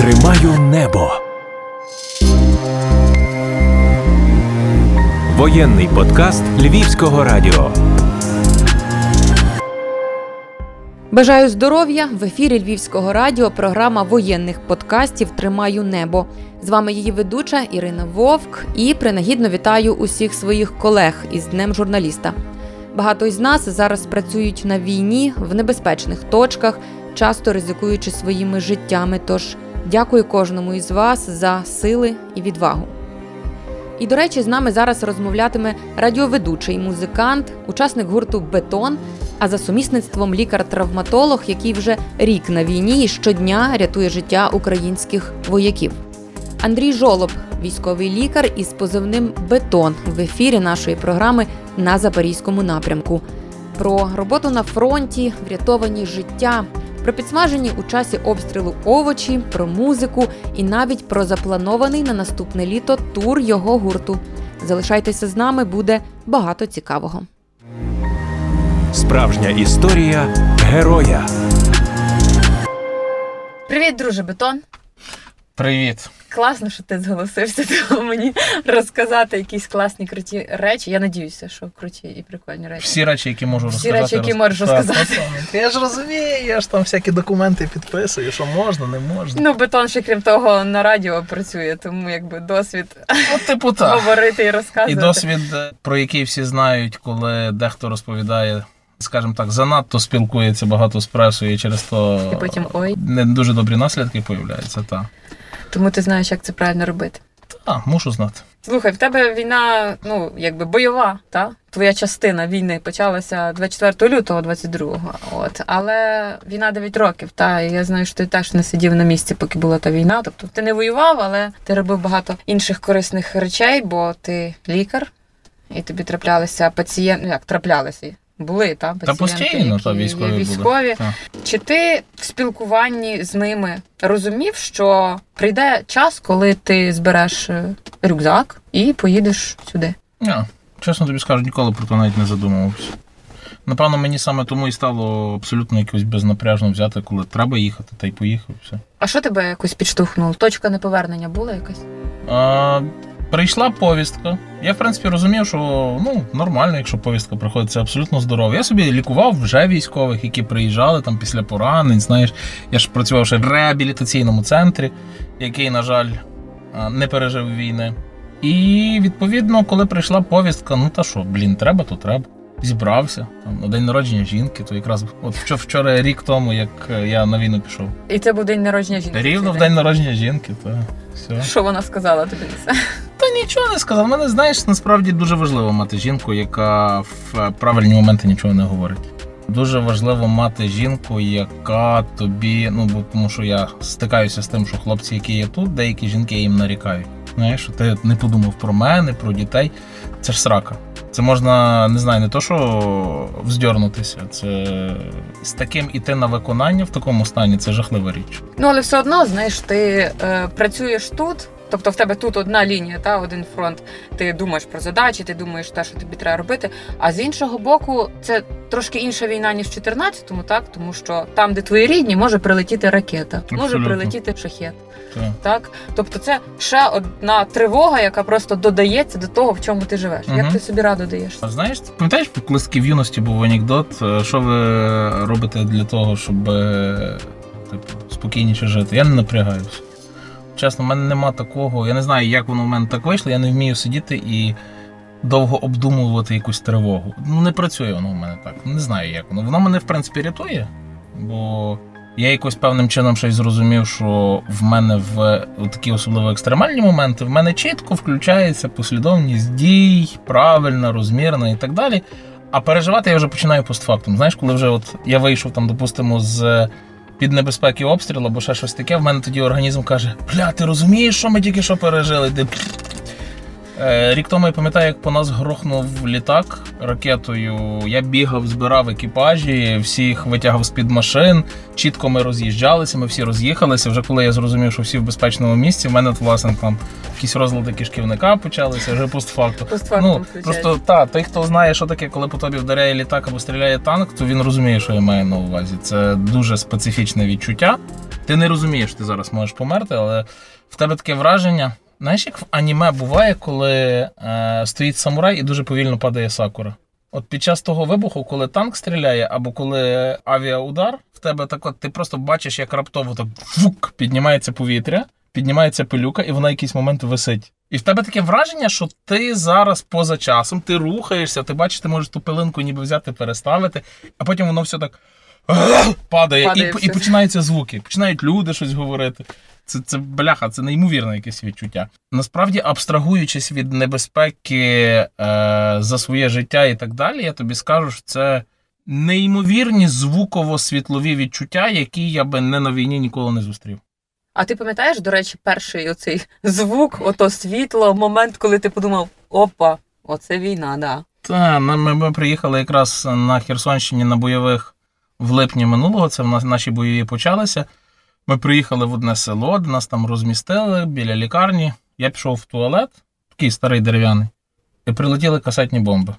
Тримаю небо. Воєнний подкаст Львівського радіо. Бажаю здоров'я в ефірі Львівського радіо. Програма воєнних подкастів Тримаю небо. З вами її ведуча Ірина Вовк і принагідно вітаю усіх своїх колег із Днем журналіста. Багато із нас зараз працюють на війні в небезпечних точках, часто ризикуючи своїми життями. Тож дякую кожному із вас за сили і відвагу. І, до речі, з нами зараз розмовлятиме радіоведучий музикант, учасник гурту Бетон, а за сумісництвом лікар-травматолог, який вже рік на війні і щодня рятує життя українських вояків. Андрій Жолоб, військовий лікар із позивним Бетон в ефірі нашої програми на Запорізькому напрямку. Про роботу на фронті, врятовані життя, про підсмажені у часі обстрілу овочі, про музику і навіть про запланований на наступне літо тур його гурту. Залишайтеся з нами, буде багато цікавого. Справжня історія героя. Привіт, друже Бетон. Привіт. Класно, що ти зголосився тому мені розказати якісь класні круті речі. Я надіюся, що круті і прикольні речі. Всі речі, які можу Всі розказати. речі, які роз- можеш розказати. Я ж розумію, я ж там всякі документи підписую, що можна, не можна. Ну, бетон ще крім того на радіо працює, тому якби досвід От типу так. говорити і розказувати. І досвід, е, про який всі знають, коли дехто розповідає, скажімо так, занадто спілкується багато з пресою, і через то І потім ой. не дуже добрі наслідки появляються. Так, Тому ти знаєш, як це правильно робити. та, мушу знати. Слухай, в тебе війна, ну якби бойова, та твоя частина війни почалася 24 лютого 22-го. От але війна 9 років. Та і я знаю, що ти теж не сидів на місці, поки була та війна. Тобто ти не воював, але ти робив багато інших корисних речей, бо ти лікар, і тобі траплялися пацієнти. Ну як траплялися? Були та Та постійно які та є військові були. Чи ти в спілкуванні з ними розумів, що прийде час, коли ти збереш е, рюкзак і поїдеш сюди? Ні, чесно тобі скажу, ніколи про це навіть не задумувався. Напевно, мені саме тому і стало абсолютно якось безнапряжно взяти, коли треба їхати, та й поїхав. Все. А що тебе якось підштовхнуло? Точка неповернення була якась? А, прийшла повістка. Я, в принципі, розумів, що ну, нормально, якщо повістка приходить, це абсолютно здорово. Я собі лікував вже військових, які приїжджали там після поранень. Знаєш, я ж працював ще в реабілітаційному центрі, який, на жаль, не пережив війни. І відповідно, коли прийшла повістка, ну та що, блін, треба, то треба. Зібрався там на день народження жінки, то якраз от вчора, рік тому, як е, я на війну пішов. І це був день народження жінки. Рівно в день народження жінки, то все. Що вона сказала тобі це? Нічого не сказав. Мене знаєш, насправді дуже важливо мати жінку, яка в правильні моменти нічого не говорить. Дуже важливо мати жінку, яка тобі, ну бо тому що я стикаюся з тим, що хлопці, які є тут, деякі жінки їм нарікають. Знаєш, ти не подумав про мене, про дітей. Це ж срака. Це можна, не знаю, не то, що вздьорнутися. Це з таким іти на виконання в такому стані це жахлива річ. Ну але все одно, знаєш, ти е, працюєш тут. Тобто в тебе тут одна лінія, та один фронт. Ти думаєш про задачі, ти думаєш те, що тобі треба робити. А з іншого боку, це трошки інша війна ніж в 14-му, так тому що там, де твої рідні, може прилетіти ракета, може прилетіти шахет. Так. Так, тобто це ще одна тривога, яка просто додається до того, в чому ти живеш. Як ти собі раду даєш? А знаєш, пам'ятаєш, коли в юності був анекдот, е, що ви робите для того, щоб е, типу, спокійніше жити? Я не напрягаюся. Чесно, в мене нема такого. Я не знаю, як воно в мене так вийшло. Я не вмію сидіти і довго обдумувати якусь тривогу. Ну, не працює воно в мене так. Не знаю, як воно. Воно мене, в принципі, рятує, бо я якось певним чином щось зрозумів, що в мене в такі особливо екстремальні моменти в мене чітко включається послідовність дій, правильна, розмірна і так далі. А переживати я вже починаю постфактум. Знаєш, коли вже от я вийшов там, допустимо, з під небезпеки обстрілу або ще щось таке, в мене тоді організм каже: Бля, ти розумієш, що ми тільки що пережили? Ти... Е, Рік тому я пам'ятаю, як по нас грохнув літак ракетою. Я бігав, збирав екіпажі, всіх витягав з-під машин. Чітко ми роз'їжджалися, ми всі роз'їхалися. Вже коли я зрозумів, що всі в безпечному місці, в мене власне там якісь розлади кишківника почалися вже постфакту. Постфактум Ну, включається. просто та, той, хто знає, що таке, коли по тобі вдаряє літак або стріляє танк, то він розуміє, що я маю на увазі. Це дуже специфічне відчуття. Ти не розумієш, ти зараз можеш померти, але в тебе таке враження. Знаєш, як в аніме буває, коли е, стоїть самурай і дуже повільно падає сакура. От під час того вибуху, коли танк стріляє, або коли авіаудар, в тебе так от ти просто бачиш, як раптово так фук, піднімається повітря, піднімається пилюка, і вона якийсь момент висить. І в тебе таке враження, що ти зараз поза часом, ти рухаєшся, ти бачиш, ти можеш ту пилинку ніби взяти, переставити, а потім воно все так падає, Падає і, все. і починаються звуки, починають люди щось говорити. Це, це бляха, це неймовірне якесь відчуття. Насправді, абстрагуючись від небезпеки е, за своє життя і так далі, я тобі скажу, що це неймовірні звуково-світлові відчуття, які я би не на війні ніколи не зустрів. А ти пам'ятаєш, до речі, перший оцей звук, ото світло, момент, коли ти подумав: опа, оце війна, да. Та ми, ми приїхали якраз на Херсонщині на бойових в липні минулого. Це в нас наші бойові почалися. Ми приїхали в одне село, де нас там розмістили біля лікарні. Я пішов в туалет, такий старий дерев'яний, і прилетіли касетні бомби.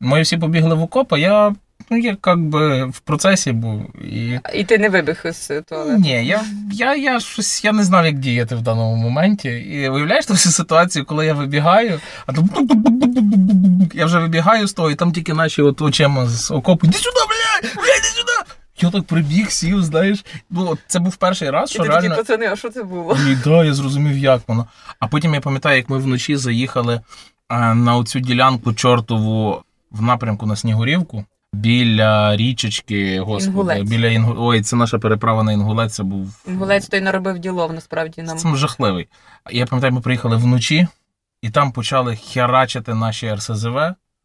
Ми всі побігли в окоп, а я, ну, я як би в процесі був. І... І ти не вибіг із туалету. Ні, я, я, я щось я не знав, як діяти в даному моменті. І виявляєш ту всю ситуацію, коли я вибігаю, а там я вже вибігаю з того, і там тільки наші от очима з окопу. Іди сюди, бля! Бля, іди сюди! Я так прибіг, сів, знаєш. Ну, це був перший раз, І що ти такі пацани, а що це було? І да, я зрозумів, як воно. А потім я пам'ятаю, як ми вночі заїхали е, на оцю ділянку чортову в напрямку на Снігурівку. Біля річечки, господи, Інгулець. біля Інгу... Ой, це наша переправа на Інгулець, це був Інгулець той наробив ділов, насправді нам. це жахливий. Я пам'ятаю, ми приїхали вночі, і там почали херачити наші РСЗВ.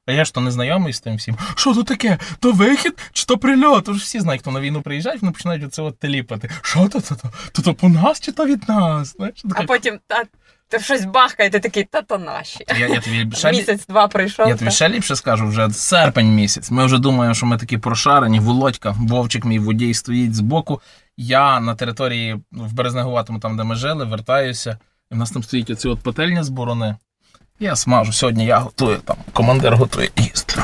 А я ж то не знайомий з тим всім. Що то таке? То вихід чи то прильот? Тож всі знають, хто на війну приїжджає, вони починають оце от теліпати. Що то то? То, то, то по нас чи то від нас? Знаєш, А потім та, ти щось бахкає, ти такий, та то наші. Я, я тобі ще, Місяць-два пройшов. я тобі ще ліпше скажу, вже серпень місяць. Ми вже думаємо, що ми такі прошарені. Володька, Вовчик, мій водій, стоїть збоку. Я на території ну, в Березнегуватому, там, де ми жили, вертаюся. І в нас там стоїть оці от пательня з борони. Я смажу. Сьогодні я готую, там, командир готує їсти.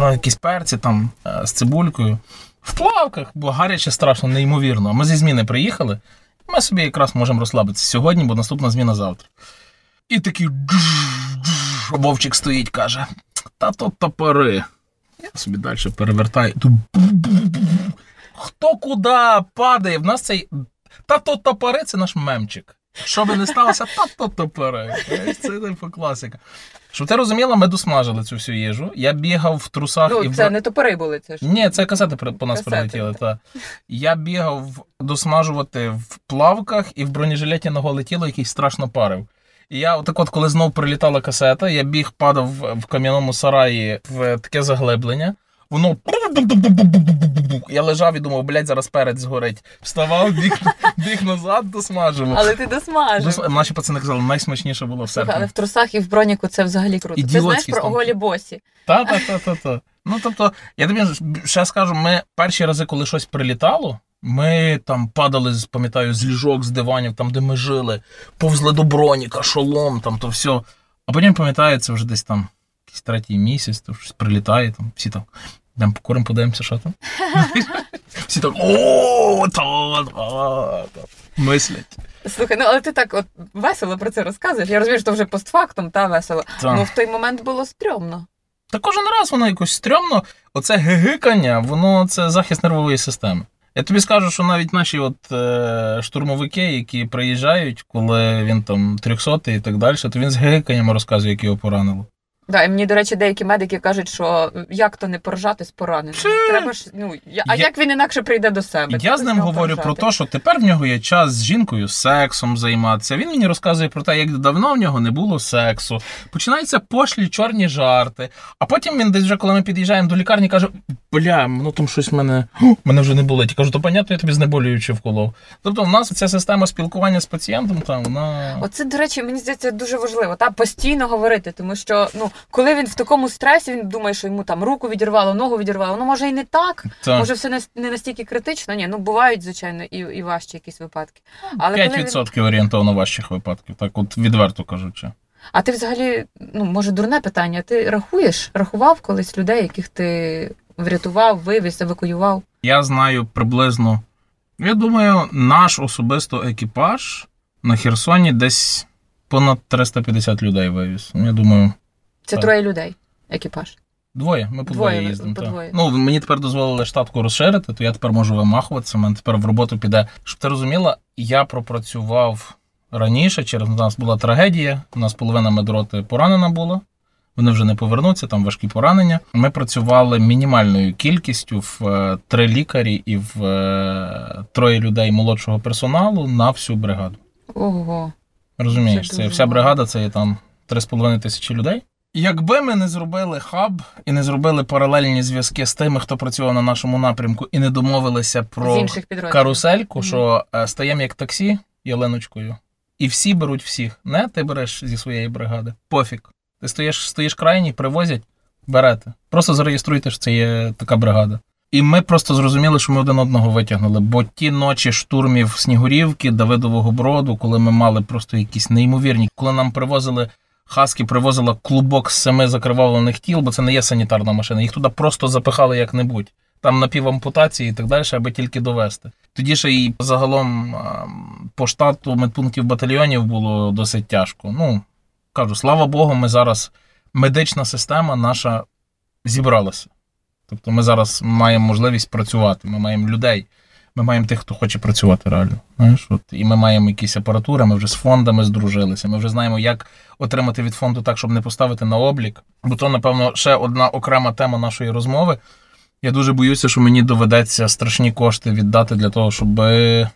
Якісь перці там е, з цибулькою. В плавках, бо гаряче страшно, неймовірно. Ми зі зміни приїхали. Ми собі якраз можемо розслабитися сьогодні, бо наступна зміна завтра. І такий Вовчик стоїть, каже: Та то топори. Я собі далі перевертаю. Ту. Хто куди падає? В нас цей. Та то топори це наш мемчик. Що би не сталося, та то. Знаєш, Це типу класика. Щоб ти розуміла, ми досмажили цю всю їжу. Я бігав в трусах і Ну, в це не топори були, це ж. ні, це касети по нас Касети, прилетіли. Та. Я бігав досмажувати в плавках і в бронежилеті на голе тіло, який страшно парив. І я отак от, коли знов прилітала касета, я біг, падав в в кам'яному сараї в таке заглиблення. Воно. Я лежав і думав, блядь, зараз перець згорить. Вставав, біг, біг назад, досмажував. Але ти досмажив. Дос- Наші пацани казали, найсмачніше було в Слухай, але в трусах і в броніку це взагалі круто. І Ти знаєш про голі босі? Та, та, та, та, та. Ну, тобто, я тобі ще скажу, ми перші рази, коли щось прилітало, ми там падали, пам'ятаю, з ліжок, з диванів, там, де ми жили, повзли до броніка, шолом, там то все. А потім пам'ятаю, це вже десь там якийсь третій місяць, то щось прилітає, там всі там. Йдемо покуримо, подивимося, що там. Всі так о, та, та, та, мислять. Слухай, ну але ти так от весело про це розказуєш. Я розумію, що то вже постфактум, та весело. Та. Ну в той момент було стрьомно. Та кожен раз воно якось стрьомно. Оце гигикання, воно це захист нервової системи. Я тобі скажу, що навіть наші от, е, штурмовики, які приїжджають, коли він там 300 і так далі, то він з гигиканням розказує, як його поранило. Да, і мені, до речі, деякі медики кажуть, що як то не поржати з пораненим. Чи? Треба ж, ну, я, а Я- як він інакше прийде до себе? Я Треба з ним нього говорю про те, що тепер в нього є час з жінкою сексом займатися. Він мені розказує про те, як давно в нього не було сексу. Починаються пошлі чорні жарти. А потім він десь вже, коли ми під'їжджаємо до лікарні, каже: Бля, ну там щось мене Ху, мене вже не болить. Я кажу, то понятно, я тобі знеболюючи вколов. Тобто, в нас ця система спілкування з пацієнтом, там вона. Оце, до речі, мені здається, дуже важливо та постійно говорити, тому що ну, коли він в такому стресі, він думає, що йому там руку відірвало, ногу відірвало. Ну, може, і не так, Та. може, все не, настільки критично. Ні, ну бувають, звичайно, і, і важчі якісь випадки. Але коли він... 5% орієнтовно важчих випадків, так от відверто кажучи. А ти взагалі, ну може, дурне питання. Ти рахуєш, рахував колись людей, яких ти врятував, вивіз, евакуював? Я знаю приблизно Я думаю, наш особисто екіпаж на Херсоні десь понад 350 людей вивіз. Ну, Я думаю, Це Так. троє людей, екіпаж. двоє. Ми по Двоє двоє їздимо. по двоє. Ну, мені тепер дозволили штатку розширити, то я тепер можу вимахуватися. У мене тепер в роботу піде. Щоб ти розуміла, я пропрацював раніше, через нас була трагедія. У нас половина медроти поранена була. Вони вже не повернуться, там важкі поранення. Ми працювали мінімальною кількістю в е, три лікарі і в е, троє людей молодшого персоналу на всю бригаду. Ого. Розумієш, Це це, вся бригада це є там 3,5 тисячі людей. Якби ми не зробили хаб і не зробили паралельні зв'язки з тими, хто працював на нашому напрямку, і не домовилися про карусельку, що е, стаємо як таксі Яленочкою, і всі беруть всіх. Не ти береш зі своєї бригади. Пофіг. Ти стоїш, стоїш крайній, привозять, берете. Просто зареєструйте, що це є така бригада. І ми просто зрозуміли, що ми один одного витягнули. Бо ті ночі штурмів Снігурівки, Давидового Броду, коли ми мали просто якісь неймовірні, коли нам привозили. Хаски привозила клубок з семи закривавлених тіл, бо це не є санітарна машина. Їх туди просто запихали як-небудь. Там напівампутації і так далі, аби тільки довести. Тоді ще і загалом по штату медпунктів батальйонів було досить тяжко. Ну, кажу, слава Богу, ми зараз медична система наша зібралася. Тобто ми зараз маємо можливість працювати, ми маємо людей, ми маємо тих, хто хоче працювати реально. Знаєш, от, і ми маємо якісь апаратури, ми вже з фондами здружилися, ми вже знаємо, як отримати від фонду так, щоб не поставити на облік. Бо то, напевно, ще одна окрема тема нашої розмови. Я дуже боюся, що мені доведеться страшні кошти віддати для того, щоб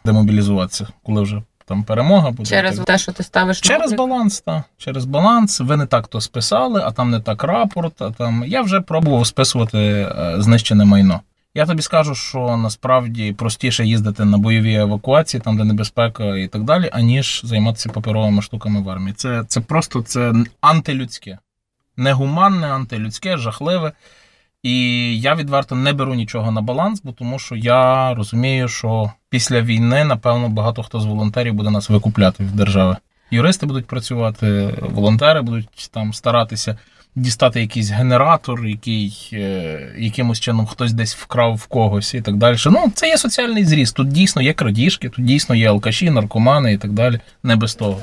демобілізуватися, коли вже там перемога буде. Через Так. те, що ти ставиш Через облік. баланс, так. Через баланс. Ви не так то списали, а там не так рапорт. А там я вже пробував списувати е, знищене майно. Я тобі скажу, що насправді простіше їздити на бойові евакуації, там де небезпека і так далі, аніж займатися паперовими штуками в армії. Це, це просто це антилюдське, негуманне, антилюдське, жахливе. І я відверто не беру нічого на баланс, бо тому що я розумію, що після війни, напевно, багато хто з волонтерів буде нас викупляти в держави. Юристи будуть працювати, волонтери будуть там старатися дістати якийсь генератор, який е, якимось чином хтось десь вкрав в когось і так далі. Ну, це є соціальний зріст. Тут дійсно є крадіжки, тут дійсно є алкаші, наркомани і так далі. Не без того.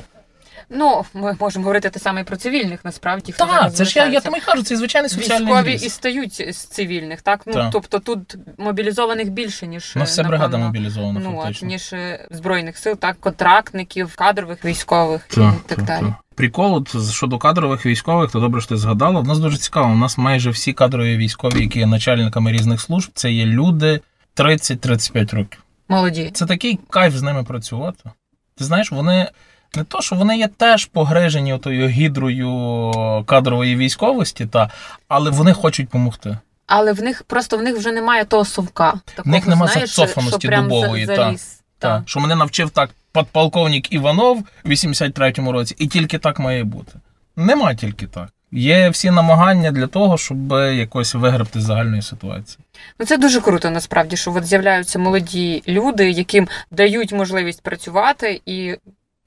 Ну, ми можемо говорити те саме і про цивільних, насправді. хто Так, це ж я, я тому й кажу, це звичайний соціальний Військові зріст. і стають з цивільних, так? Ну, Так. тобто тут мобілізованих більше, ніж У нас вся бригада мобілізована, ну, фактично. ніж е, збройних сил, так, контрактників, кадрових військових і так, далі. Прикол от, щодо кадрових військових, то добре, що ти згадала. В нас дуже цікаво. У нас майже всі кадрові військові, які є начальниками різних служб, це є люди 30-35 років. Молоді. Це такий кайф з ними працювати. Ти знаєш, вони не то, що вони є теж погрежені отою гідрою кадрової військовості, та, але вони хочуть допомогти. Але в них просто в них вже немає того совка. Такого, них нема знаєш, зацофаності що прям дубової, за, та. Заліз. Та. Що мене навчив так подполковник Іванов в 83-му році, і тільки так має бути. Нема тільки так. Є всі намагання для того, щоб якось вигребти з загальної ситуації. Ну це дуже круто, насправді, що от з'являються молоді люди, яким дають можливість працювати і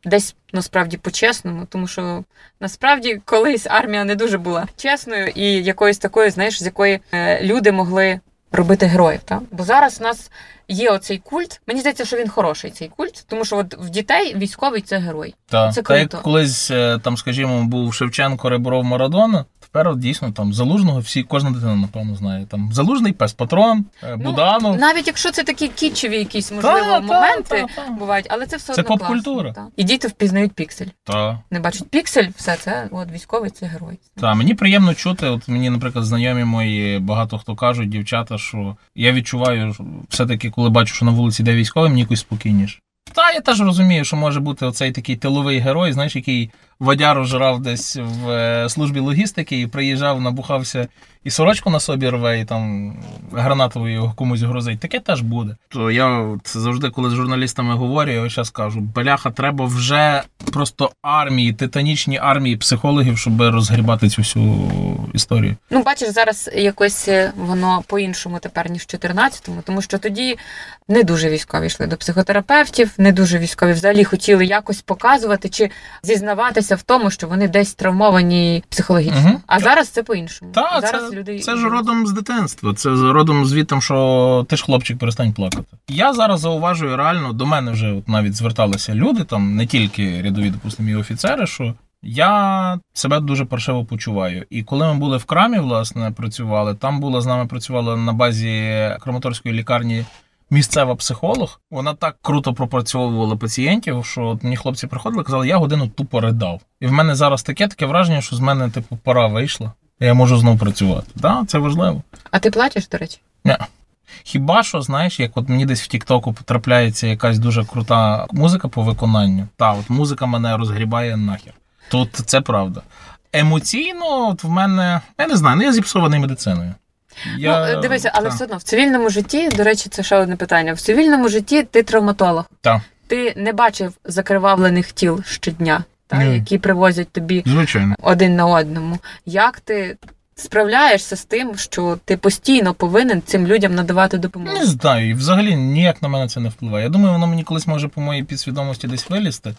десь насправді по-чесному, тому що насправді колись армія не дуже була чесною і якоюсь такою, знаєш, з якої е, люди могли робити героїв. Та? Бо зараз у нас є оцей культ. Мені здається, що він хороший цей культ, тому що от в дітей військовий це герой. Та, Це та як колись е, там, скажімо, був Шевченко, Ребров, Марадона. Тепер от дійсно там залужного всі, кожна дитина, напевно, знає. Там залужний пес патрон, е, Буданов. Ну, навіть якщо це такі кітчеві якісь можливо Та, та, моменти та, та. бувають, але це все Це одно поп-культура. класно. І діти впізнають піксель. Та. Не бачать піксель, все це от військовий це герой. Та мені приємно чути. От мені, наприклад, знайомі мої багато хто кажуть, дівчата, що я відчуваю, все-таки, коли бачу, що на вулиці йде військовий, мені якось спокійніше. Та я теж розумію, що може бути оцей такий тиловий герой, знаєш, який водяру жрав десь в е, службі логістики і приїжджав, набухався і сорочку на собі рве, і там гранатовою комусь грозить. Таке теж буде. То я от завжди, коли з журналістами говорю, я зараз кажу: бляха, треба вже просто армії, титанічні армії психологів, щоб розгрібати цю всю історію. Ну, бачиш, зараз якось е, воно по-іншому тепер, ніж в 14-му, тому що тоді не дуже військові йшли до психотерапевтів, не дуже військові взагалі хотіли якось показувати чи зізнаватися в тому, що вони десь травмовані психологічно. Мгм. А зараз це по-іншому. Та, зараз це, люди це ж родом з дитинства. Це з- родом звідти, що ти ж хлопчик, перестань плакати. Я зараз зауважую реально, до мене вже от навіть зверталися люди, там не тільки рядові, допустимо, і офіцери, що я себе дуже паршиво почуваю. І коли ми були в крамі, власне, працювали, там була з нами працювала на базі Краматорської лікарні. Місцева психолог, вона так круто пропрацьовувала пацієнтів, що от мені хлопці приходили, казали, я годину тупо ридав. І в мене зараз таке таке враження, що з мене, типу, пора вийшла. і Я можу знову працювати. Так, да, це важливо. А ти плачеш, до речі? Хіба що, знаєш, як от мені десь в Тіктоку потрапляється якась дуже крута музика по виконанню. Та, от музика мене розгрібає нахер. Тут це правда. Емоційно, от в мене, я не знаю, ну я зіпсований медициною. Я, ну, дивися, але та, все одно в цивільному житті, до речі, це ще одне питання. В цивільному житті ти травматолог. Та. Ти не бачив закривавлених тіл щодня, та, Ні. які привозять тобі Звичайно. один на одному. Як ти справляєшся з тим, що ти постійно повинен цим людям надавати допомогу? Не знаю, і взагалі ніяк на мене це не впливає. Я думаю, воно мені колись може по моїй підсвідомості десь вилізти.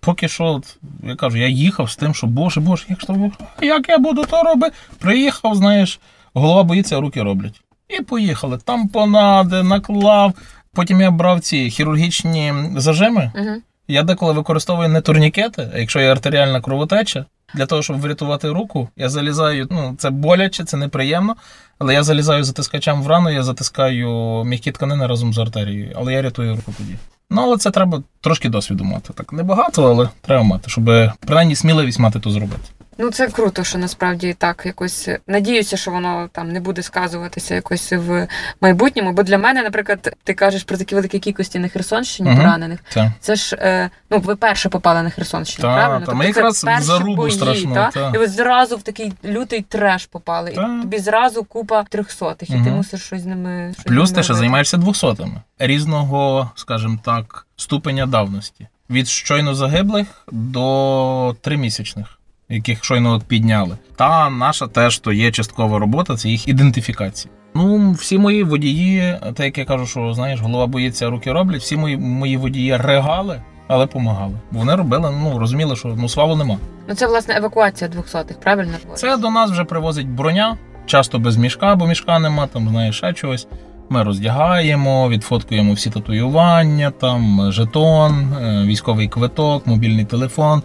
Поки що, от, я кажу, я їхав з тим, що боже, боже, як, то, як я буду то робити? Приїхав, знаєш, голова боїться, а руки роблять. І поїхали. Там понади, наклав. Потім я брав ці хірургічні зажими. Угу. Я деколи використовую не турнікети, а якщо є артеріальна кровотеча, для того, щоб врятувати руку, я залізаю, ну це боляче, це неприємно, але я залізаю затискачем в рану, я затискаю м'які тканини разом з артерією, але я рятую руку тоді. Ну, але це треба трошки досвіду мати. Так небагато, але треба мати, щоб принаймні сміливість мати то зробити. Ну це круто, що насправді так якось надіюся, що воно там не буде сказуватися якось в майбутньому. Бо для мене, наприклад, ти кажеш про такі великі кількості на Херсонщині Мгм. поранених. Це. Це ж е, ну ви перше попали на Херсонщину, Та, правильно? та, ми це якраз в зарубу бої, страшну, та? та. І ви зразу в такий лютий треш попали. Та. І тобі зразу купа трьохсотих, і ти мусиш щось з ними. Щось Плюс ти ще займаєшся двохсотими різного, скажімо так, ступеня давності. Від щойно загиблих до тримісячних, яких щойно от підняли. Та наша теж то є часткова робота, це їх ідентифікація. Ну, всі мої водії, так як я кажу, що знаєш, голова боїться, руки роблять. Всі мої, мої водії регали, але помагали. Бо вони робили, ну розуміли, що ну свалу нема. Ну це власне евакуація двохсотих, правильно? Це до нас вже привозить броня, часто без мішка, бо мішка нема, там знаєш, ще чогось. Ми роздягаємо, відфоткуємо всі татуювання, там жетон, е, військовий квиток, мобільний телефон.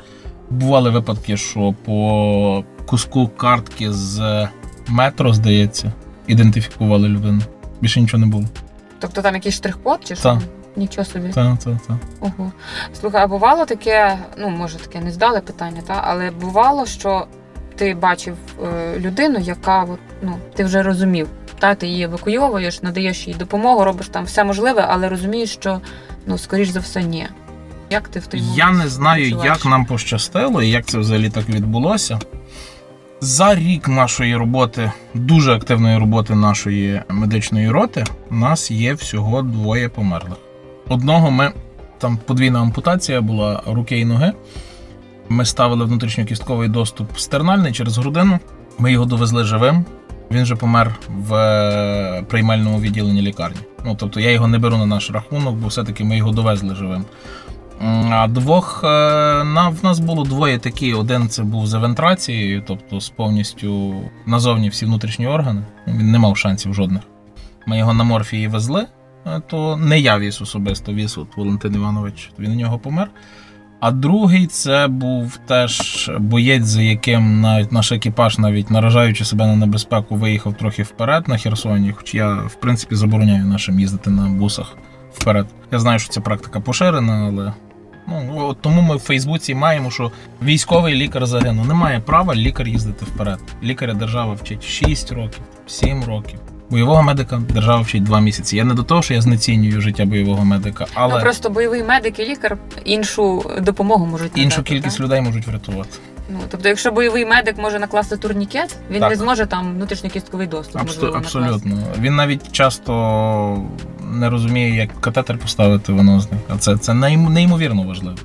Бували випадки, що по куску картки з метро, здається, ідентифікували людину. Більше нічого не було. Тобто там якийсь штрих-код чи що? Так. Нічого собі. Та, та, та. Ого. Слухай, а бувало таке, ну може таке не здале питання, та але бувало, що ти бачив е, людину, яка от, ну, ти вже розумів, та ти її евакуйовуєш, надаєш їй допомогу, робиш там все можливе, але розумієш, що ну скоріш за все ні. Як ти в той момент Я не знаю, відчуваєш? як нам пощастило і як це взагалі так відбулося. За рік нашої роботи, дуже активної роботи нашої медичної роти, у нас є всього двоє померлих. Одного ми там подвійна ампутація була руки і ноги. Ми ставили внутрішньокістковий доступ стернальний через грудину. Ми його довезли живим. Він же помер в е, приймальному відділенні лікарні. Ну тобто я його не беру на наш рахунок, бо все-таки ми його довезли живим. Двох е, в нас було двоє такі. Один це був з евентрацією, тобто з повністю назовні всі внутрішні органи. Він не мав шансів жодних. Ми його на морфії везли, е, то не я віз особисто, віз от Валентин Іванович. Він у нього помер. А другий це був теж боєць, за яким навіть наш екіпаж, навіть наражаючи себе на небезпеку, виїхав трохи вперед на Херсоні. Хоч я, в принципі, забороняю нашим їздити на бусах вперед. Я знаю, що ця практика поширена, але ну от тому ми в Фейсбуці маємо, що військовий лікар загинув. Немає права лікар їздити вперед. Лікаря держава вчить 6 років, 7 років. Бойового медика держава вчить 2 місяці. Я не до того, що я знецінюю життя бойового медика, але Ну просто бойовий медик і лікар іншу допомогу можуть надати. іншу кількість та? людей можуть врятувати. Ну тобто, якщо бойовий медик може накласти турнікет, він Так. не зможе там внутрішньокістковий доступ. Абсо- можливо, накласти. абсолютно. Він навіть часто не розуміє, як катетер поставити венозний. А це, це неймовірно важливо.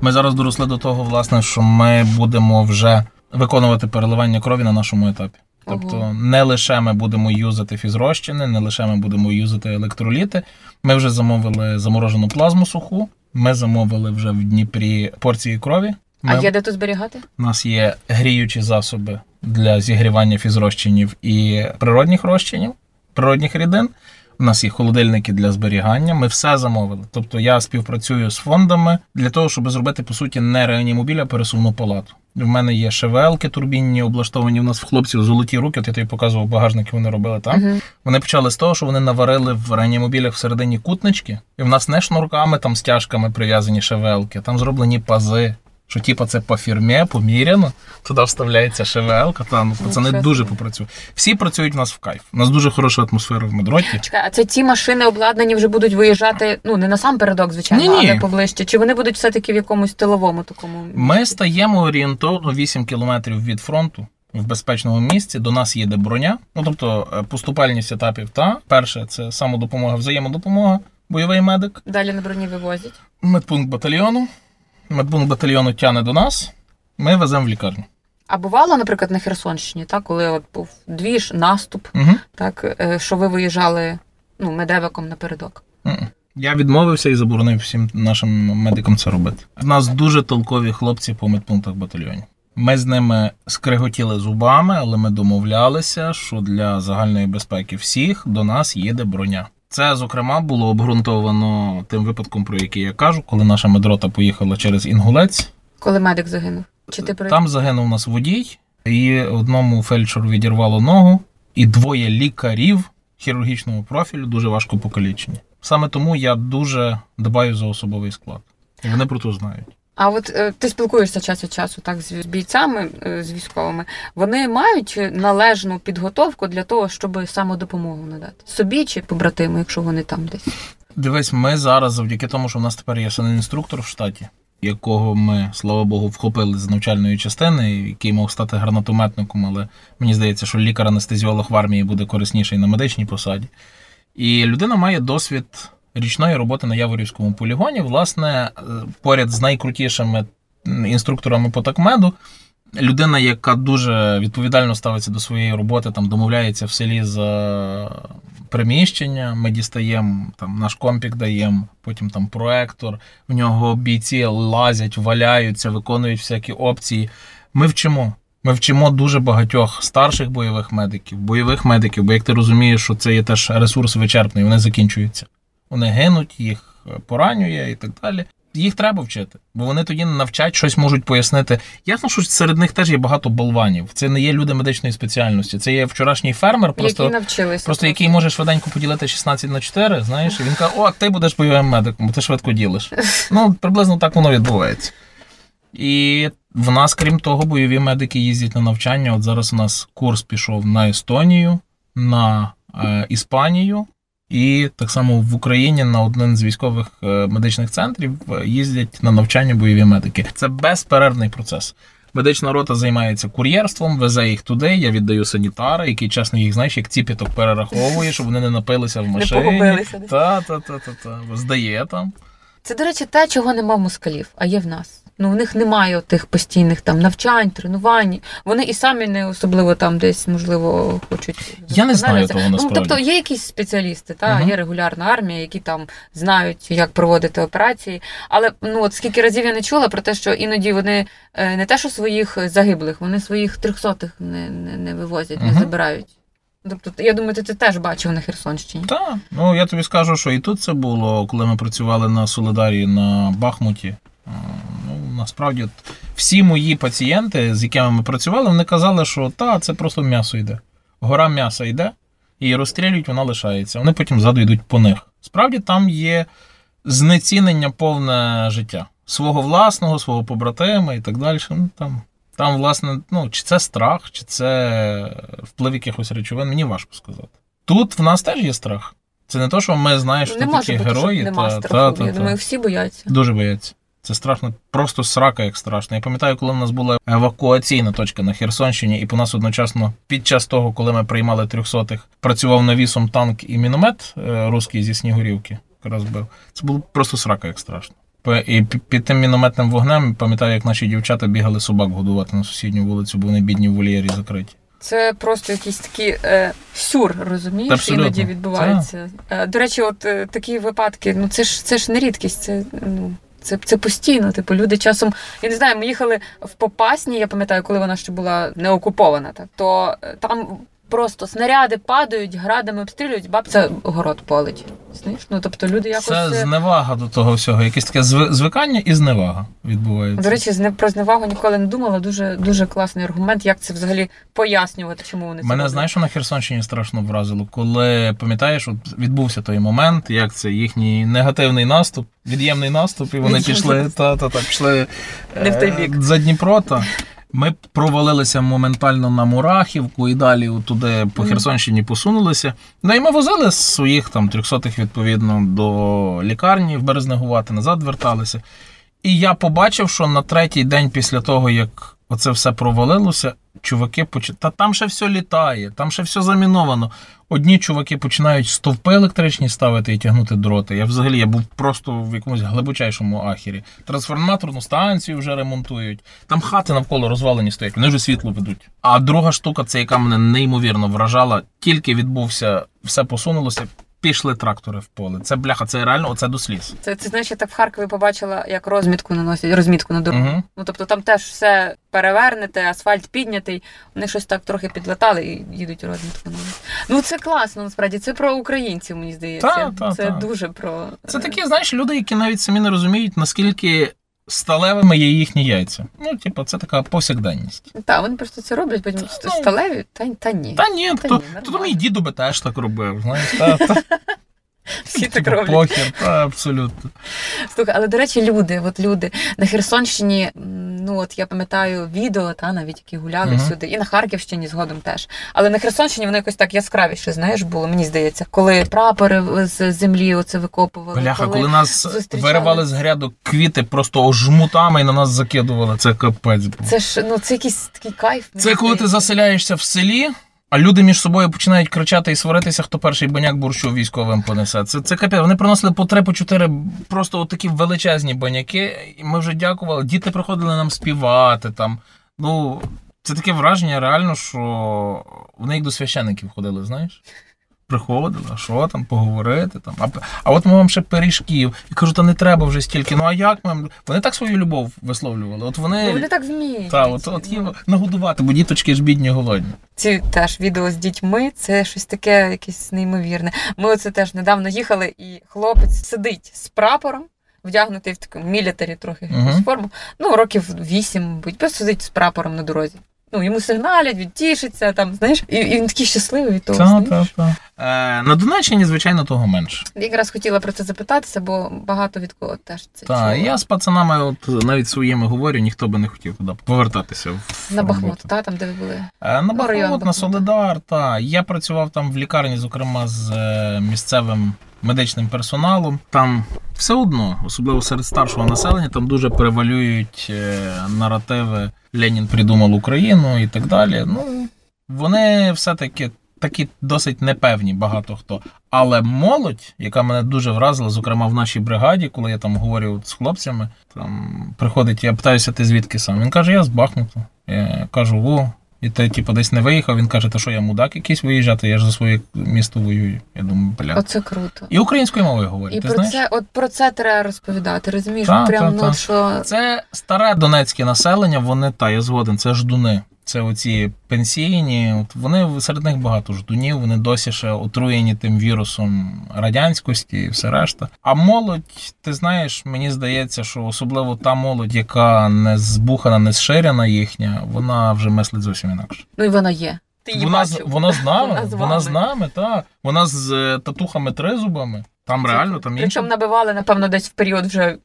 Ми зараз доросли до того, власне, що ми будемо вже виконувати переливання крові на нашому етапі. Тобто не лише ми будемо юзати фізрозчини, не лише ми будемо юзати електроліти. Ми вже замовили заморожену плазму суху. Ми замовили вже в Дніпрі порції крові. А є де тут зберігати? У нас є гріючі засоби для зігрівання фізрозчинів і природних розчинів, природних рідин. У нас є холодильники для зберігання. Ми все замовили. Тобто я співпрацюю з фондами для того, щоб зробити по суті не реанімобіль, а пересувну палату. В мене є ШВЛки турбінні, облаштовані. У нас в хлопців золоті руки. От я тобі показував багажники, вони робили там. Мгм. Вони почали з того, що вони наварили в реанімобілях всередині кутнички, і в нас не шнурками, там стяжками прив'язані шевелки, там зроблені пази. Що типа це по фірмі, поміряно, туди вставляється шевелка, та ну пацани Нічого дуже попрацюють. Всі працюють у нас в кайф. У нас дуже хороша атмосфера в медроті. Чекай, а це ті машини обладнані вже будуть виїжджати, ну не на сам передок, звичайно, Ні-ні. але поближче. Чи вони будуть все-таки в якомусь тиловому такому? Ми стаємо орієнтовно 8 кілометрів від фронту в безпечному місці. До нас їде броня. Ну тобто е, поступальність етапів. Та перше це самодопомога, взаємодопомога, бойовий медик. Далі на броні вивозять. Медпункт батальйону. Медпункт батальйону тягне до нас. Ми веземо в лікарню. А бувало, наприклад, на Херсонщині, так, коли от був двіж, наступ, Угу. так, е, що ви виїжджали ну, медевиком напередок. Я відмовився і заборонив всім нашим медикам це робити. У нас дуже толкові хлопці по медпунктах батальйоні. Ми з ними скриготіли зубами, але ми домовлялися, що для загальної безпеки всіх до нас їде броня. Це, зокрема, було обґрунтовано тим випадком, про який я кажу, коли наша медрота поїхала через Інгулець. Коли медик загинув. Чи ти при... Там загинув у нас водій, і одному фельдшеру відірвало ногу, і двоє лікарів хірургічного профілю дуже важко покалічені. Саме тому я дуже дбаю за особовий склад. І вони про це знають. А от е, ти спілкуєшся час від часу так з бійцями, е, з військовими. Вони мають належну підготовку для того, щоб самодопомогу надати собі чи побратиму, якщо вони там десь. Дивись, ми зараз, завдяки тому, що в нас тепер є інструктор в штаті, якого ми, слава Богу, вхопили з навчальної частини, який мав стати гранатометником, але мені здається, що лікар-анестезіолог в армії буде корисніший на медичній посаді. І людина має досвід річної роботи на Яворівському полігоні, власне, е, поряд з найкрутішими інструкторами по такмеду. Людина, яка дуже відповідально ставиться до своєї роботи, там домовляється в селі за приміщення. Ми дістаємо там наш компік даємо, потім там проектор. В нього бійці лазять, валяються, виконують всякі опції. Ми вчимо. Ми вчимо дуже багатьох старших бойових медиків, бойових медиків, бо як ти розумієш, що це є теж ресурс вичерпний, вони закінчуються. Вони гинуть, їх е, поранює і так далі. Їх треба вчити, бо вони тоді навчать щось можуть пояснити. Ясно, що серед них теж є багато болванів. Це не є люди медичної спеціальності. Це є вчорашній фермер, просто які навчилися. Просто який може швиденько поділити 16 на 4, знаєш, і він каже, о, ти будеш бойовим медиком, бо ти швидко ділиш. Ну, приблизно так воно відбувається. І в нас, крім того, бойові медики їздять на навчання. От зараз у нас курс пішов на Естонію, на е, Іспанію, і так само в Україні на один з військових е, медичних центрів е, їздять на навчання бойові медики. Це безперервний процес. Медична рота займається кур'єрством, везе їх туди. Я віддаю санітара, який чесно їх знаєш, як ціпіток перераховує, щоб вони не напилися в машині. погубилися десь. Та, та, та, та, та. Здає там. Це, до речі, те, чого нема в москалів, а є в нас. Ну, в них немає тих постійних там навчань, тренувань. Вони і самі не особливо там десь, можливо, хочуть. Я не знаю того Ну, тобто є якісь спеціалісти, та Мгм. є регулярна армія, які там знають, як проводити операції. Але ну от скільки разів я не чула про те, що іноді вони е, не те, що своїх загиблих, вони своїх трьохсотих не, не, не вивозять, не забирають. Тобто, я думаю, ти це теж бачив на Херсонщині. Так, ну я тобі скажу, що і тут це було, коли ми працювали на Солидарі на Бахмуті. Ну, насправді, всі мої пацієнти, з якими ми працювали, вони казали, що та, це просто м'ясо йде. Гора м'яса йде, її розстрілюють, вона лишається. Вони потім ззаду йдуть по них. Справді там є знецінення повне життя. Свого власного, свого побратима і так далі. Ну, там, там, власне, ну, чи це страх, чи це вплив якихось речовин, мені важко сказати. Тут в нас теж є страх. Це не то, що ми знаєш, що не такі бути, герої. та, страху. та, та, я та. думаю, всі бояться. Дуже бояться. Це страшно, просто срака як страшно. Я пам'ятаю, коли в нас була евакуаційна точка на Херсонщині, і по нас одночасно під час того, коли ми приймали трьохсотих, працював навісом танк і міномет е, руський зі Снігурівки, якраз бив. Це було просто срака як страшно. І під тим мінометним вогнем пам'ятаю, як наші дівчата бігали собак годувати на сусідню вулицю, бо вони бідні в вольєрі закриті. Це просто якийсь такий е, сюр, розумієш, Абсолютно. іноді відбувається. Е, до речі, от е, такі випадки, ну це ж це ж не рідкість, це ну це, це постійно. Типу, люди часом, я не знаю, ми їхали в Попасні, я пам'ятаю, коли вона ще була не окупована, так то е, там просто снаряди падають, градами обстрілюють, бабця город полить. Знаєш? Ну тобто люди якось. Це зневага до того всього. Якесь таке зви- звикання і зневага відбувається. До речі, зне- про зневагу ніколи не думала. Дуже дуже класний аргумент, як це взагалі пояснювати, чому вони Мене знаєш, що на Херсонщині страшно вразило, коли пам'ятаєш, от відбувся той момент, як це їхній негативний наступ, від'ємний наступ, і вони пішли та, та, та, пішли Не в той е, бік. за Дніпро. Та. Ми провалилися моментально на Мурахівку і далі туди по Херсонщині посунулися. Ну і ми возили своїх там трьохсотих відповідно до лікарні в Березнегувати, назад верталися. І я побачив, що на третій день після того, як оце все провалилося, чуваки почали. Та там ще все літає, там ще все заміновано. Одні чуваки починають стовпи електричні ставити і тягнути дроти. Я взагалі я був просто в якомусь глибочайшому ахері. Трансформаторну станцію вже ремонтують. Там хати навколо розвалені стоять, вони вже світло ведуть. А друга штука, це яка мене неймовірно вражала, тільки відбувся, все посунулося. Пішли трактори в поле. Це бляха, це реально оце до сліз. Це, це знаєш, я так в Харкові побачила, як розмітку наносять, розмітку на дорогу. Угу. Ну тобто там теж все перевернете, асфальт піднятий. Вони щось так трохи підлатали і їдуть розмітку Ну це класно, насправді. Це про українців, мені здається. Та, та, це та. дуже про Це е, такі, знаєш, люди, які навіть самі не розуміють, наскільки сталевими є їхні яйця. Ну, типу, це така повсякденність. Та, вони просто це роблять, потім Ну, сталеві, та, та ні. Та ні, Та то, ні, то, то мій діду би теж так робив. Знаєш, та, та, Всі так типу, роблять. похер, та абсолютно. Слухай, але до речі, люди, от люди на Херсонщині, ну от я пам'ятаю відео, та навіть які гуляли Мгм. всюди, і на Харківщині згодом теж. Але на Херсонщині воно якось так яскравіше, знаєш, було, мені здається, коли прапори з землі оце викопували. Бляха, коли нас виривали з грядок квіти просто жмутами і на нас закидували, це капець. був. Це ж ну це якийсь такий кайф. Це коли ти заселяєшся в селі, а люди між собою починають кричати і сваритися, хто перший баняк борщу військовим понесе. Це, це капець. Вони приносили по три, по чотири просто такі величезні баняки. І ми вже дякували. Діти приходили нам співати там. Ну, це таке враження, реально, що вони як до священиків ходили, знаєш? Приходили, а що там, поговорити там. А, а от ми вам ще пиріжків. І кажу, та не треба вже стільки. Ну а як ми? Вони так свою любов висловлювали. От вони. Ну, вони так вміють. Та, от, от Ну, їм нагодувати, бо діточки ж бідні голодні. Ці теж відео з дітьми, це щось таке якесь неймовірне. Ми оце теж недавно їхали, і хлопець сидить з прапором, вдягнутий в таку мілітарі трохи Мгм. якусь форму. Ну, років вісім, мабуть, просто сидить з прапором на дорозі. Ну, йому сигналять, він тішиться, там, знаєш, і, і він такий щасливий від того. Та, знаєш. та, та. Е, на Донеччині, звичайно, того менше. Якраз хотіла про це запитатися, бо багато від кого теж це чула. я з пацанами, от навіть своїми говорю, ніхто би не хотів туди повертатися в На Бахмут, роботу. та, там, де ви були. Е, На Ну, Бахмут, на Солидар, та. Я працював там в лікарні, зокрема, з е, місцевим медичним персоналом. Там все одно, особливо серед старшого населення, там дуже перевалюють е, наративи Ленін придумав Україну і так далі. Ну, вони все-таки такі досить непевні, багато хто. Але молодь, яка мене дуже вразила, зокрема в нашій бригаді, коли я там говорю з хлопцями, там приходить, я питаюся, ти звідки сам? Він каже, я з Бахмуту. Я кажу, о, і ти типу, десь не виїхав. Він каже, та що я мудак якийсь виїжджати, я ж за своє місто воюю. Я думаю, бля. Оце круто. І українською мовою говорить. І ти про знаєш? це, от про це треба розповідати. Розумієш, Та, прям та, ну та. що Це старе донецьке населення, вони та я згоден, це ждуни. Це оці пенсійні, от вони серед них багато ждунів, вони досі ще отруєні тим вірусом радянськості і все решта. А молодь, ти знаєш, мені здається, що особливо та молодь, яка не збухана, не зширена їхня, вона вже мислить зовсім інакше. ну і вона є. Ти її Вона, з- вона з нами, Вона з вона з нами, та. Вона з е, татухами тризубами. Там реально, там інші. Причому набивали, напевно, десь в період вже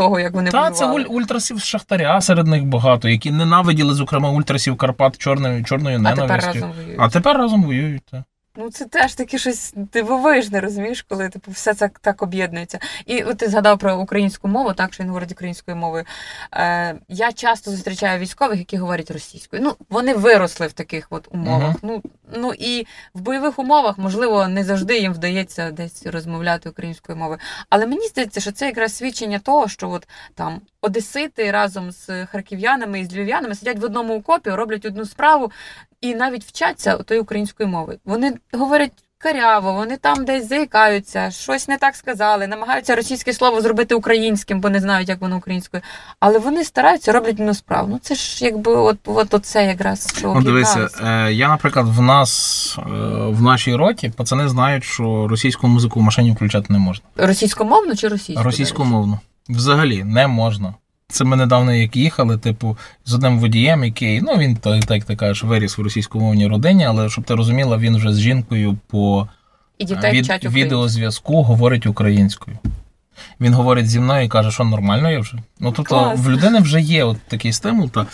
того, як вони Та, це воювали. уль- ультрасів з Шахтаря серед них багато, які ненавиділи, зокрема, ультрасів Карпат чорною, чорною а тепер разом воюють. А тепер разом воюють. Та. Ну це теж таке щось дивовижне, розумієш, коли типу все це так об'єднується. І от ти згадав про українську мову, так що він говорить українською мовою. Е, я часто зустрічаю військових, які говорять російською. Ну вони виросли в таких от умовах. Ну ну і в бойових умовах, можливо, не завжди їм вдається десь розмовляти українською мовою. Але мені здається, що це якраз свідчення того, що от там одесити разом з харків'янами і з львів'янами сидять в одному окопі, роблять одну справу і навіть вчаться тої української мови. Вони говорять каряво, вони там десь заїкаються, щось не так сказали, намагаються російське слово зробити українським, бо не знають, як воно українською. Але вони стараються, роблять воно справу. Ну це ж якби от, от оце якраз що Ну, дивися, е, я, наприклад, в нас е, в нашій роті пацани знають, що російську музику в машині включати не можна. російськомовну чи російську? Російськомовну. Взагалі не можна. Це ми недавно як їхали, типу, з одним водієм, який, ну він так, так ти кажеш, виріс в російськомовній родині, але щоб ти розуміла, він вже з жінкою по І дітей від, відеозв'язку говорить українською. Він говорить зі мною і каже, що нормально я вже. Ну тобто Клас. в людини вже є от такий стимул. Та,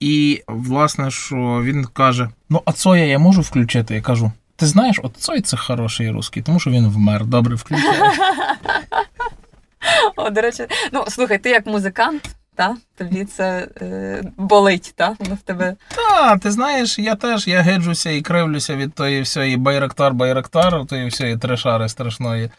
і власне, що він каже: Ну, а Цоя я можу включити? Я кажу. Ти знаєш, от Цой це хороший русський, тому що він вмер. Добре, включай. О, до речі, ну слухай, ти як музикант, та? тобі це е, болить, та? Воно в тебе. Та, ти знаєш, я теж я гиджуся і кривлюся від тої всієї байрактар байрактар тої всієї трешари страшної.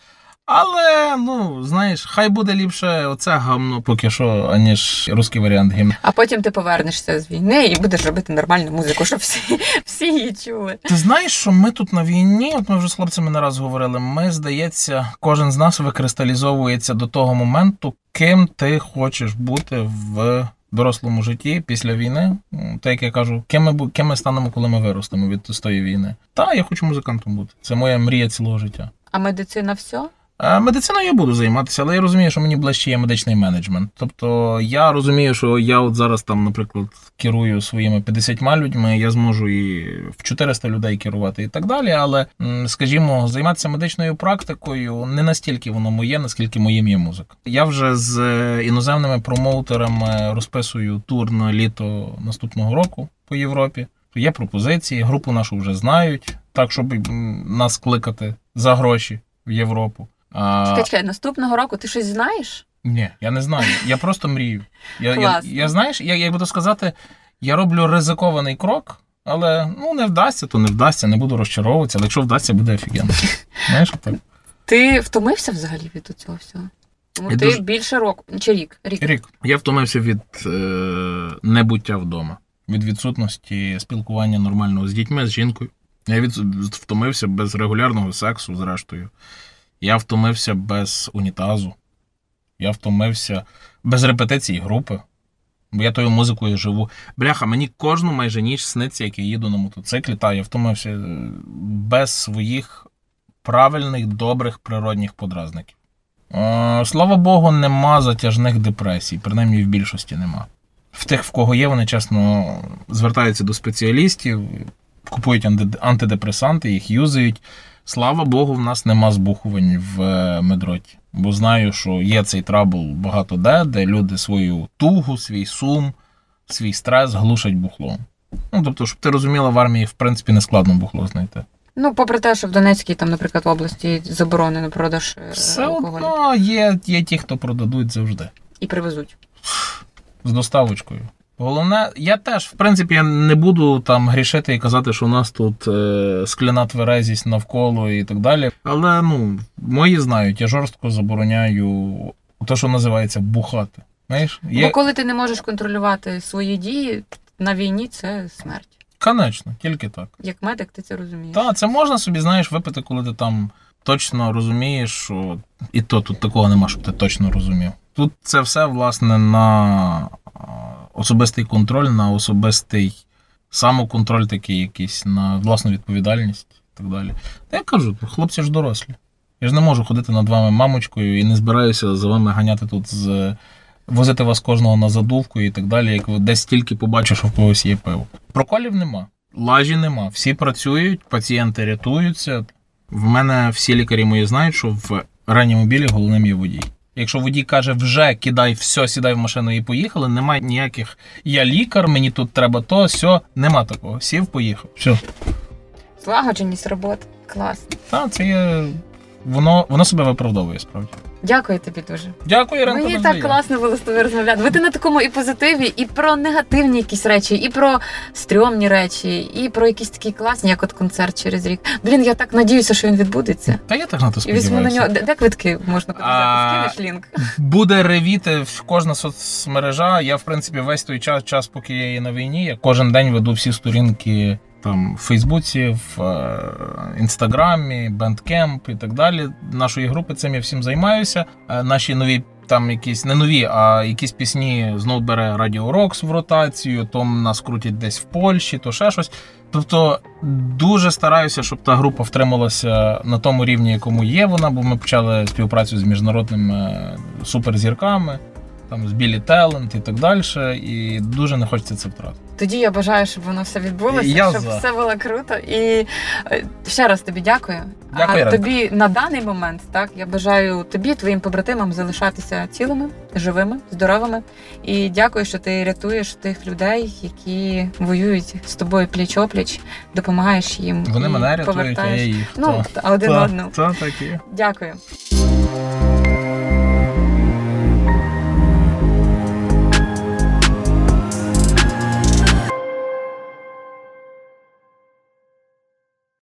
Але, ну, знаєш, хай буде ліпше оце гамно поки що, аніж русський варіант гімн. А потім ти повернешся з війни і будеш робити нормальну музику, щоб всі, всі її чули. Ти знаєш, що ми тут на війні, от ми вже з хлопцями не раз говорили, ми, здається, кожен з нас викристалізовується до того моменту, ким ти хочеш бути в дорослому житті після війни. М, Та як я кажу, ким ми, ким ми станемо, коли ми виростемо від тої війни. Та я хочу музикантом бути. Це моя мрія цілого життя. А медицина все? Е, Медициною я буду займатися, але я розумію, що мені ближче є медичний менеджмент. Тобто я розумію, що я от зараз там, наприклад, керую своїми 50 людьми, я зможу і в 400 людей керувати і так далі. Але, скажімо, займатися медичною практикою не настільки воно моє, наскільки моїм є музика. Я вже з е, іноземними промоутерами розписую тур на літо наступного року по Європі. Є пропозиції, групу нашу вже знають, так щоб нас кликати за гроші в Європу. Чекай, чекай, наступного року ти щось знаєш? ні, я не знаю. Я просто мрію. Я, я, я знаєш, я, я буду сказати, я роблю ризикований крок, але ну не вдасться, то не вдасться, не буду розчаровуватися, але якщо вдасться, буде офігенно. Знаєш, так. Ти втомився взагалі від цього всього? Ну, Я ти дуже- більше року чи рік? Рік. Рік. Я втомився від е, небуття вдома, від відсутності спілкування нормального з дітьми, з жінкою. Я від, втомився без регулярного сексу, зрештою. Я втомився без унітазу. Я втомився без репетицій групи. Бо я тою музикою живу. Бляха, мені кожну майже ніч сниться, як я їду на мотоциклі. Та я втомився е, без своїх правильних, добрих природних подразників. Е, Слава Богу, нема затяжних депресій, принаймні в більшості нема. В тих, в кого є, вони чесно звертаються до спеціалістів, купують антидепресанти, їх юзають. Слава Богу, в нас нема збухувань в е, медроті. Бо знаю, що є цей trouble багато де, де люди свою тугу, свій сум, свій стрес глушать бухлом. Ну, тобто, щоб ти розуміла, в армії, в принципі, не складно бухло знайти. Ну, попри те, що в Донецькій, там, наприклад, в області заборонено продаж е, Все алкоголю. одно є, є ті, хто продадуть завжди. І привезуть. з доставочкою. Головне, я теж, в принципі, я не буду там грішити і казати, що у нас тут е, скляна тверезість навколо і так далі. Але ну, мої знають, я жорстко забороняю те, що називається бухати. Знаєш, Бо є коли ти не можеш контролювати свої дії на війні, це смерть. конечно, тільки так. Як медик, ти це розумієш. Та це можна собі, знаєш, випити, коли ти там точно розумієш, що і то тут такого нема, щоб ти точно розумів. Тут це все, власне, на особистий контроль, на особистий самоконтроль такий якийсь, на власну відповідальність і так далі. Та я кажу, хлопці ж дорослі. Я ж не можу ходити над вами мамочкою і не збираюся за вами ганяти тут з. Возити вас кожного на задувку і так далі, як ви десь тільки побачу, що в когось є пиво. Проколів нема, лажі нема. Всі працюють, пацієнти рятуються. В мене всі лікарі мої знають, що в реанімобілі головним є водій. Якщо водій каже, вже кидай все, сідай в машину і поїхали, немає ніяких. Я лікар, мені тут треба то, все, нема такого. Сів, поїхав. Все. Злагодженість роботи. Класно. Та, це є. Воно, воно себе виправдовує справді. Дякую тобі дуже. Дякую, Іринко. Мені так класно було з тобою розмовляти. Бо ти на такому і позитиві, і про негативні якісь речі, і про стрьомні речі, і про якісь такі класні, як от концерт через рік. Блін, я так надіюся, що він відбудеться. Та я так на то І візьму на нього. Де, де квитки можна подивитися? Скинеш лінк? Буде ревіти в- кожна соцмережа. Я, в принципі, весь той час, час, поки я є на війні, я кожен день веду всі сторінки там в Фейсбуці, в е, Інстаграмі, Bandcamp і так далі. Нашої групи цим я всім займаюся. Е, Наші нові. Там якісь не нові, а якісь пісні знову бере Радіо Рокс в ротацію, то нас крутять десь в Польщі, то ще щось. Тобто дуже стараюся, щоб та група втрималася на тому рівні, якому є вона, бо ми почали співпрацю з міжнародними суперзірками, там з Білі Талент і так далі. І дуже не хочеться це втратити. Тоді я бажаю, щоб воно все відбулося, Я щоб за. все було круто. І е, ще раз тобі дякую. Дякую, а тобі на даний момент, так я бажаю тобі, твоїм побратимам залишатися цілими, живими, здоровими. І дякую, що ти рятуєш тих людей, які воюють з тобою пліч опліч, допомагаєш їм. Вони мене рятують, а я їх. Ну, один такі. Дякую.